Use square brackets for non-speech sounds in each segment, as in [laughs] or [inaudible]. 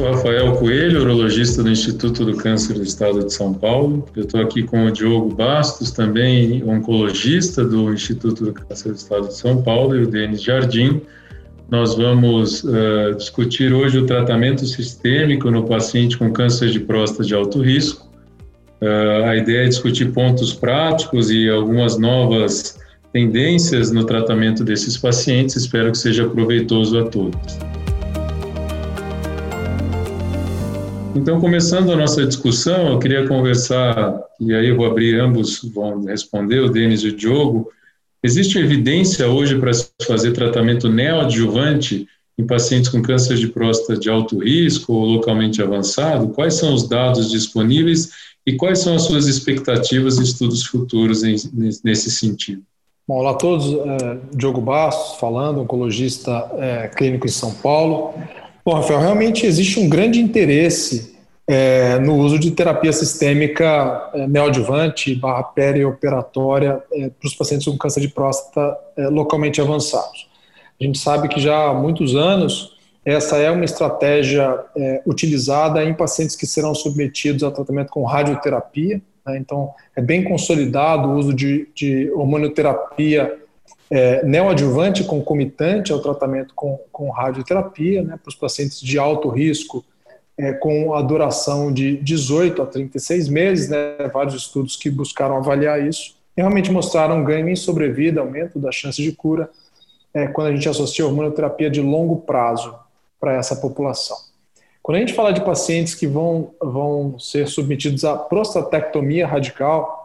sou Rafael Coelho, urologista do Instituto do Câncer do Estado de São Paulo. Eu estou aqui com o Diogo Bastos, também oncologista do Instituto do Câncer do Estado de São Paulo, e o Denis Jardim. Nós vamos uh, discutir hoje o tratamento sistêmico no paciente com câncer de próstata de alto risco. Uh, a ideia é discutir pontos práticos e algumas novas tendências no tratamento desses pacientes. Espero que seja proveitoso a todos. Então, começando a nossa discussão, eu queria conversar, e aí eu vou abrir, ambos vão responder, o Denis e o Diogo. Existe evidência hoje para se fazer tratamento neoadjuvante em pacientes com câncer de próstata de alto risco ou localmente avançado? Quais são os dados disponíveis e quais são as suas expectativas e estudos futuros em, nesse sentido? Bom, olá a todos, é, Diogo Bastos falando, oncologista é, clínico em São Paulo. Bom, Rafael, realmente existe um grande interesse é, no uso de terapia sistêmica é, neoadjuvante barra perioperatória é, para os pacientes com câncer de próstata é, localmente avançados. A gente sabe que já há muitos anos essa é uma estratégia é, utilizada em pacientes que serão submetidos a tratamento com radioterapia. Né? Então, é bem consolidado o uso de, de hormonioterapia é, neoadjuvante concomitante ao tratamento com, com radioterapia, né, para os pacientes de alto risco, é, com a duração de 18 a 36 meses, né, vários estudos que buscaram avaliar isso, e realmente mostraram ganho em sobrevida, aumento da chance de cura, é, quando a gente associa hormonoterapia de longo prazo para essa população. Quando a gente fala de pacientes que vão, vão ser submetidos à prostatectomia radical,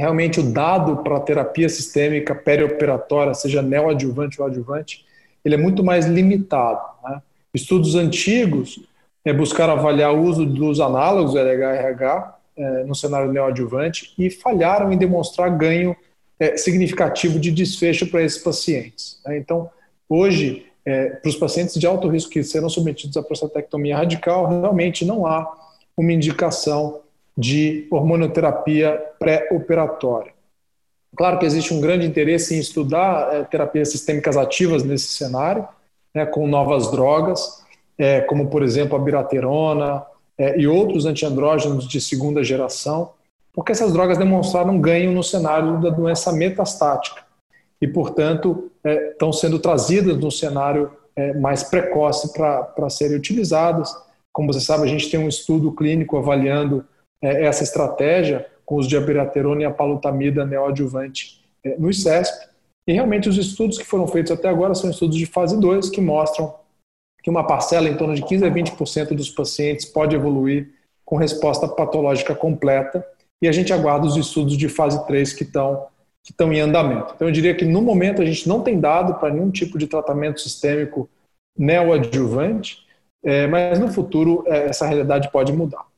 realmente o dado para terapia sistêmica perioperatória, seja neoadjuvante ou adjuvante, ele é muito mais limitado. Né? Estudos antigos é, buscaram avaliar o uso dos análogos LH-RH é, no cenário neoadjuvante e falharam em demonstrar ganho é, significativo de desfecho para esses pacientes. Né? Então, hoje, é, para os pacientes de alto risco que serão submetidos à prostatectomia radical, realmente não há uma indicação de hormonoterapia pré-operatória. Claro que existe um grande interesse em estudar é, terapias sistêmicas ativas nesse cenário, né, com novas drogas, é, como por exemplo a biraterona é, e outros antiandrógenos de segunda geração, porque essas drogas demonstraram ganho no cenário da doença metastática e, portanto, estão sendo trazidas no cenário mais precoce para serem utilizadas. Como você sabe, a gente tem um estudo clínico avaliando essa estratégia com os de abiraterona e a palutamida neoadjuvante é, no ICESP. E realmente os estudos que foram feitos até agora são estudos de fase 2 que mostram que uma parcela em torno de 15 a 20% dos pacientes pode evoluir com resposta patológica completa e a gente aguarda os estudos de fase 3 que estão que estão em andamento. Então eu diria que no momento a gente não tem dado para nenhum tipo de tratamento sistêmico neoadjuvante, é, mas no futuro é, essa realidade pode mudar.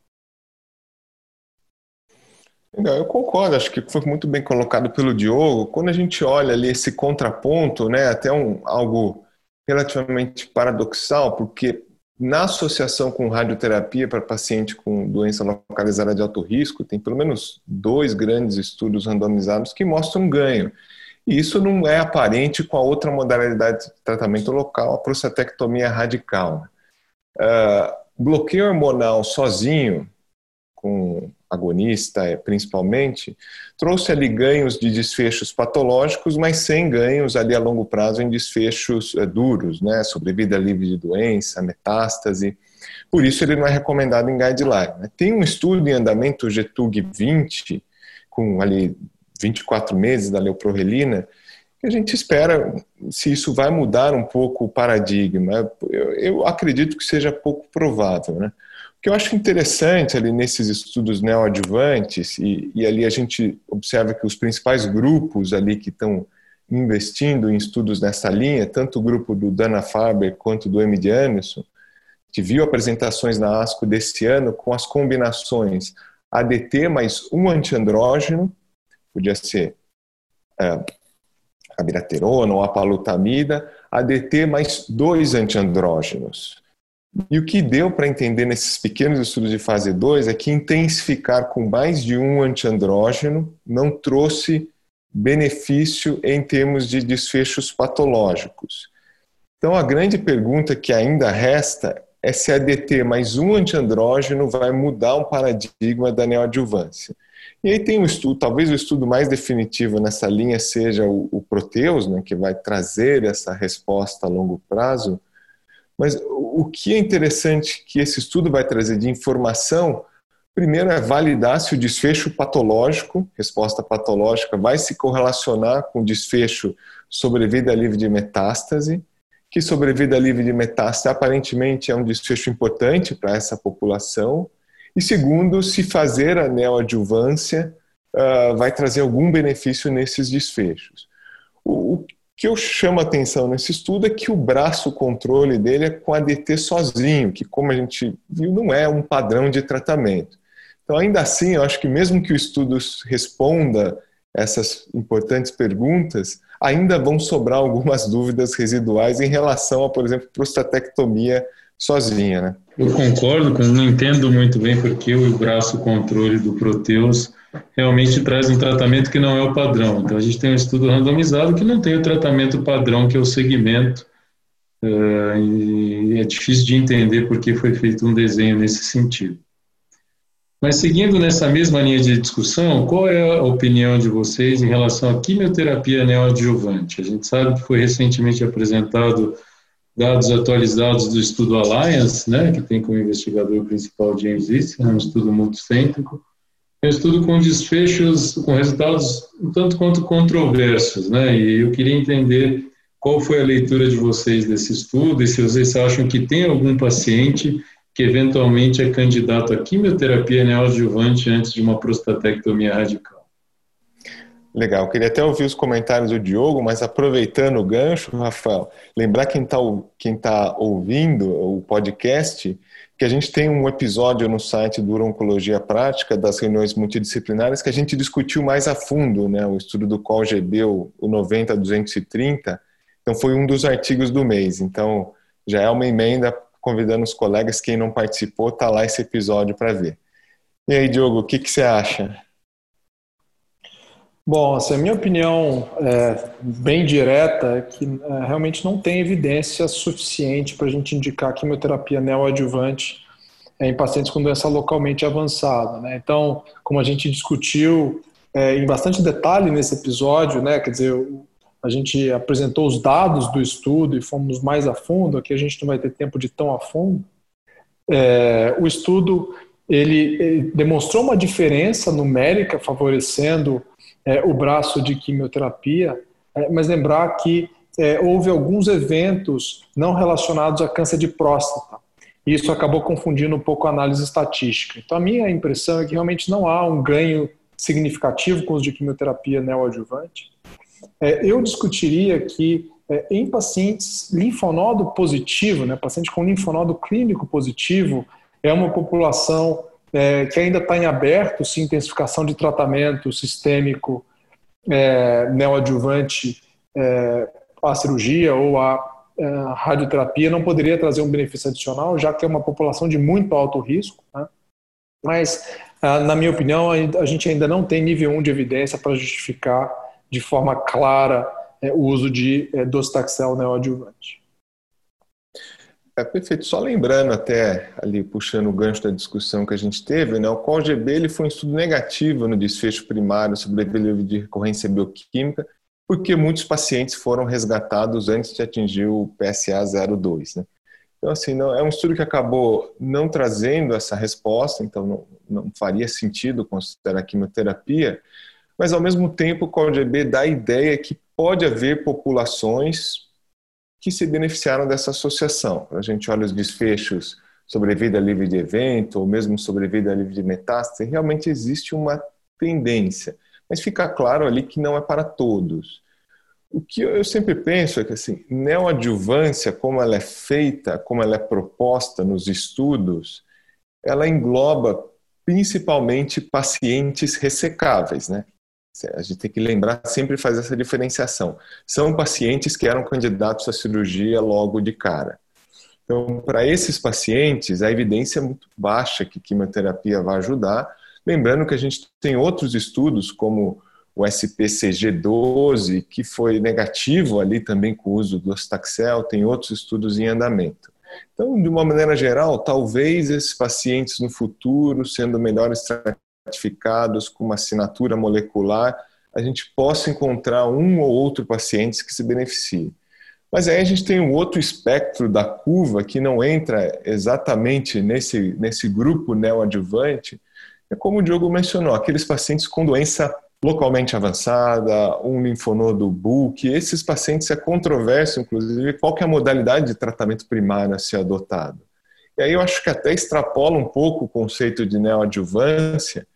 Legal, eu concordo, acho que foi muito bem colocado pelo Diogo. Quando a gente olha ali esse contraponto, né, até um, algo relativamente paradoxal, porque na associação com radioterapia para paciente com doença localizada de alto risco, tem pelo menos dois grandes estudos randomizados que mostram ganho. E isso não é aparente com a outra modalidade de tratamento local, a prostatectomia radical. Uh, bloqueio hormonal sozinho, com agonista é, principalmente, trouxe ali ganhos de desfechos patológicos, mas sem ganhos ali a longo prazo em desfechos é, duros, né, sobrevida livre de doença, metástase. Por isso ele não é recomendado em guideline. Né. Tem um estudo em andamento GTUG 20, com ali 24 meses da leuprorelina, que a gente espera se isso vai mudar um pouco o paradigma. Eu, eu acredito que seja pouco provável, né? Que eu acho interessante ali nesses estudos neoadjuvantes, e, e ali a gente observa que os principais grupos ali que estão investindo em estudos nessa linha, tanto o grupo do Dana Farber quanto do M. Anderson, que viu apresentações na ASCO desse ano com as combinações ADT mais um antiandrógeno, podia ser é, a biraterona ou a palutamida, ADT mais dois antiandrógenos. E o que deu para entender nesses pequenos estudos de fase 2 é que intensificar com mais de um antiandrógeno não trouxe benefício em termos de desfechos patológicos. Então, a grande pergunta que ainda resta SADT mais um antiandrógeno vai mudar um paradigma da neoadjuvância. E aí tem um estudo, talvez o estudo mais definitivo nessa linha seja o, o Proteus, né, que vai trazer essa resposta a longo prazo. Mas o que é interessante que esse estudo vai trazer de informação, primeiro é validar se o desfecho patológico, resposta patológica, vai se correlacionar com o desfecho sobrevida livre de metástase, que sobrevida livre de metástase aparentemente é um desfecho importante para essa população e segundo, se fazer a neoadjuvância uh, vai trazer algum benefício nesses desfechos. O, que eu chamo a atenção nesse estudo é que o braço controle dele é com ADT sozinho, que como a gente viu não é um padrão de tratamento. Então ainda assim, eu acho que mesmo que o estudo responda essas importantes perguntas, ainda vão sobrar algumas [laughs] dúvidas residuais em relação a, por exemplo, prostatectomia sozinha, né? Eu concordo, não entendo muito bem porque o braço controle do Proteus realmente traz um tratamento que não é o padrão. Então a gente tem um estudo randomizado que não tem o tratamento padrão que é o segmento uh, é difícil de entender porque foi feito um desenho nesse sentido. Mas seguindo nessa mesma linha de discussão, qual é a opinião de vocês em relação à quimioterapia neoadjuvante? A gente sabe que foi recentemente apresentado dados atualizados do estudo Alliance, né, que tem como investigador principal James Easton, é um estudo multicêntrico, um estudo com desfechos, com resultados um tanto quanto controversos, né, e eu queria entender qual foi a leitura de vocês desse estudo e se vocês acham que tem algum paciente que eventualmente é candidato a quimioterapia neoadjuvante antes de uma prostatectomia radical. Legal, queria até ouvir os comentários do Diogo, mas aproveitando o gancho, Rafael, lembrar quem está quem tá ouvindo o podcast que a gente tem um episódio no site do Oncologia Prática das reuniões multidisciplinares que a gente discutiu mais a fundo, né, o estudo do COL-GB, o 90-230, então foi um dos artigos do mês, então já é uma emenda convidando os colegas, quem não participou, está lá esse episódio para ver. E aí, Diogo, o que, que você acha? Bom, assim, a minha opinião é, bem direta é que é, realmente não tem evidência suficiente para a gente indicar quimioterapia neoadjuvante é, em pacientes com doença localmente avançada. Né? Então, como a gente discutiu é, em bastante detalhe nesse episódio, né, quer dizer, a gente apresentou os dados do estudo e fomos mais a fundo, aqui a gente não vai ter tempo de tão a fundo. É, o estudo ele, ele demonstrou uma diferença numérica favorecendo é, o braço de quimioterapia, é, mas lembrar que é, houve alguns eventos não relacionados a câncer de próstata. E isso acabou confundindo um pouco a análise estatística. Então, a minha impressão é que realmente não há um ganho significativo com os de quimioterapia neoadjuvante. É, eu discutiria que é, em pacientes linfonodo positivo, né, paciente com linfonodo clínico positivo, é uma população é, que ainda está em aberto se intensificação de tratamento sistêmico é, neoadjuvante é, à cirurgia ou à é, radioterapia não poderia trazer um benefício adicional, já que é uma população de muito alto risco. Né? Mas, ah, na minha opinião, a gente ainda não tem nível 1 de evidência para justificar de forma clara é, o uso de é, docetaxel neoadjuvante. É perfeito. Só lembrando até ali puxando o gancho da discussão que a gente teve, né? O COGB ele foi um estudo negativo no desfecho primário sobre a de recorrência bioquímica, porque muitos pacientes foram resgatados antes de atingir o PSA 02, né? Então assim, não, é um estudo que acabou não trazendo essa resposta, então não, não faria sentido considerar quimioterapia, mas ao mesmo tempo o COGB dá a ideia que pode haver populações que se beneficiaram dessa associação. A gente olha os desfechos sobre vida livre de evento, ou mesmo sobre vida livre de metástase, realmente existe uma tendência. Mas fica claro ali que não é para todos. O que eu sempre penso é que assim, neoadjuvância, como ela é feita, como ela é proposta nos estudos, ela engloba principalmente pacientes ressecáveis, né? A gente tem que lembrar, sempre fazer essa diferenciação. São pacientes que eram candidatos à cirurgia logo de cara. Então, para esses pacientes, a evidência é muito baixa que quimioterapia vai ajudar. Lembrando que a gente tem outros estudos, como o SPCG12, que foi negativo ali também com o uso do Ostaxel, tem outros estudos em andamento. Então, de uma maneira geral, talvez esses pacientes no futuro, sendo melhor estratificados com uma assinatura molecular, a gente possa encontrar um ou outro paciente que se beneficie. Mas aí a gente tem um outro espectro da curva que não entra exatamente nesse, nesse grupo neoadjuvante, é como o Diogo mencionou, aqueles pacientes com doença localmente avançada, um linfonodo bulk, esses pacientes é controverso, inclusive, qual é a modalidade de tratamento primário a ser adotado. E aí eu acho que até extrapola um pouco o conceito de neoadjuvância,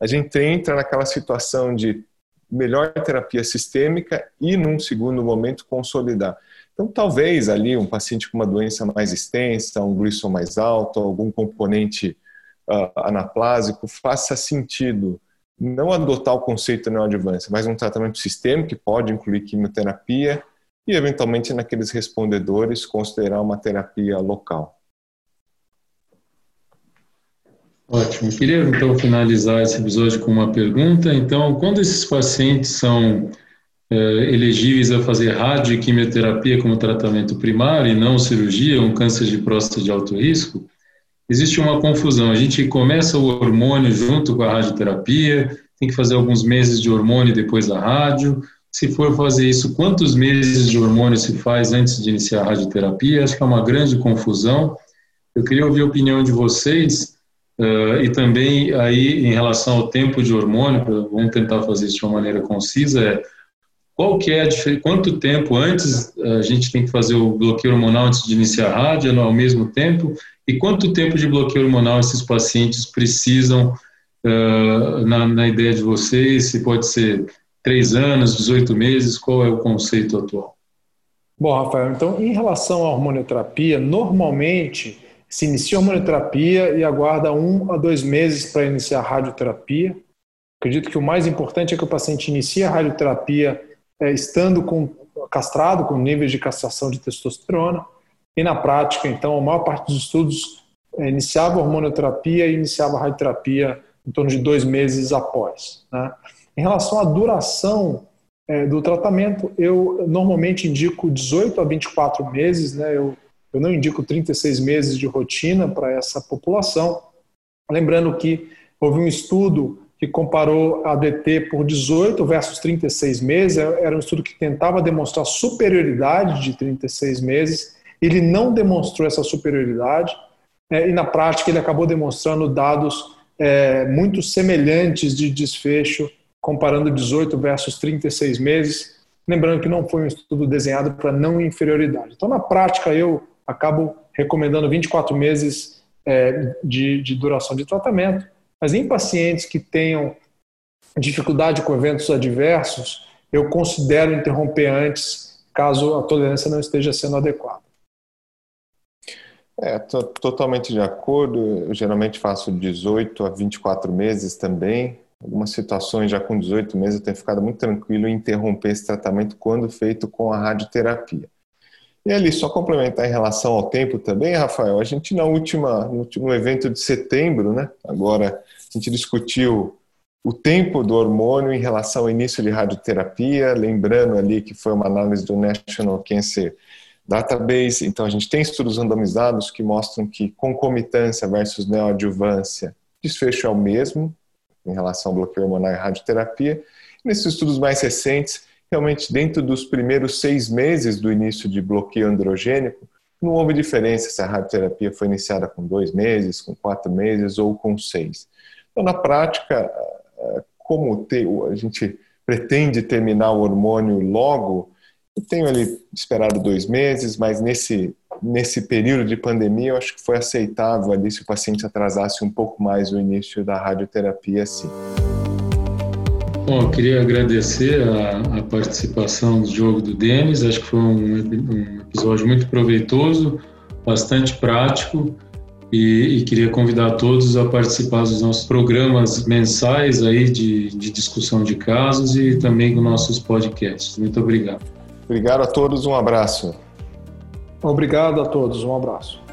a gente entra naquela situação de melhor terapia sistêmica e, num segundo momento, consolidar. Então, talvez ali um paciente com uma doença mais extensa, um glisson mais alto, algum componente uh, anaplásico, faça sentido não adotar o conceito neoadjuvância, mas um tratamento sistêmico que pode incluir quimioterapia e, eventualmente, naqueles respondedores, considerar uma terapia local. Ótimo. Queria então finalizar esse episódio com uma pergunta. Então, quando esses pacientes são é, elegíveis a fazer radioquimioterapia como tratamento primário e não cirurgia, um câncer de próstata de alto risco, existe uma confusão. A gente começa o hormônio junto com a radioterapia, tem que fazer alguns meses de hormônio depois da rádio. Se for fazer isso, quantos meses de hormônio se faz antes de iniciar a radioterapia? Acho que é uma grande confusão. Eu queria ouvir a opinião de vocês uh, e também aí em relação ao tempo de hormônio, vamos tentar fazer isso de uma maneira concisa, é qual que é a diferença? Quanto tempo antes a gente tem que fazer o bloqueio hormonal antes de iniciar a rádio, ao mesmo tempo? E quanto tempo de bloqueio hormonal esses pacientes precisam, uh, na, na, ideia de vocês? Se pode ser três anos, 18 meses, qual é o conceito atual? Bom, Rafael, então em relação à hormonioterapia, normalmente se inicia a hormonioterapia e aguarda um a dois meses para iniciar a radioterapia. Acredito que o mais importante é que o paciente inicie a radioterapia é, estando com, castrado com níveis de castração de testosterona. E na prática, então, a maior parte dos estudos é, iniciava a hormonioterapia e iniciava a radioterapia em torno de dois meses após. Né? Em relação à duração é, do tratamento, eu normalmente indico 18 a 24 meses, né? eu, eu não indico 36 meses de rotina para essa população. Lembrando que houve um estudo que comparou a DT por 18 versus 36 meses. Era um estudo que tentava demonstrar superioridade de 36 meses. Ele não demonstrou essa superioridade é, e, na prática, ele acabou demonstrando dados é, muito semelhantes de desfecho, comparando 18 versus 36 meses. Lembrando que não foi um estudo desenhado para não inferioridade. Então, na prática, eu acabo recomendando 24 meses é, de, de duração de tratamento mas em pacientes que tenham dificuldade com eventos adversos, eu considero interromper antes, caso a tolerância não esteja sendo adequada. É, tô totalmente de acordo. Eu geralmente faço 18 a 24 meses também. Algumas situações já com 18 meses eu tenho ficado muito tranquilo em interromper esse tratamento quando feito com a radioterapia. E ali, só complementar em relação ao tempo também, Rafael, a gente na última, no último evento de setembro, né, agora a gente discutiu o tempo do hormônio em relação ao início de radioterapia, lembrando ali que foi uma análise do National Cancer Database, então a gente tem estudos randomizados que mostram que concomitância versus neoadjuvância, desfecho é o mesmo em relação ao bloqueio hormonal e radioterapia. Nesses estudos mais recentes, realmente dentro dos primeiros seis meses do início de bloqueio androgênico, não houve diferença se a radioterapia foi iniciada com dois meses, com quatro meses ou com seis. Então, na prática, como a gente pretende terminar o hormônio logo, eu tenho ali esperado dois meses, mas nesse, nesse período de pandemia eu acho que foi aceitável ali se o paciente atrasasse um pouco mais o início da radioterapia, sim. Bom, eu queria agradecer a, a participação do jogo do Denis. Acho que foi um, um, episódio muito proveitoso, bastante prático. E, e, queria convidar todos a participar dos nossos programas mensais aí de, de discussão de casos e também dos nossos podcasts. Muito obrigado. Obrigado a todos, um abraço. Obrigado a todos, um abraço.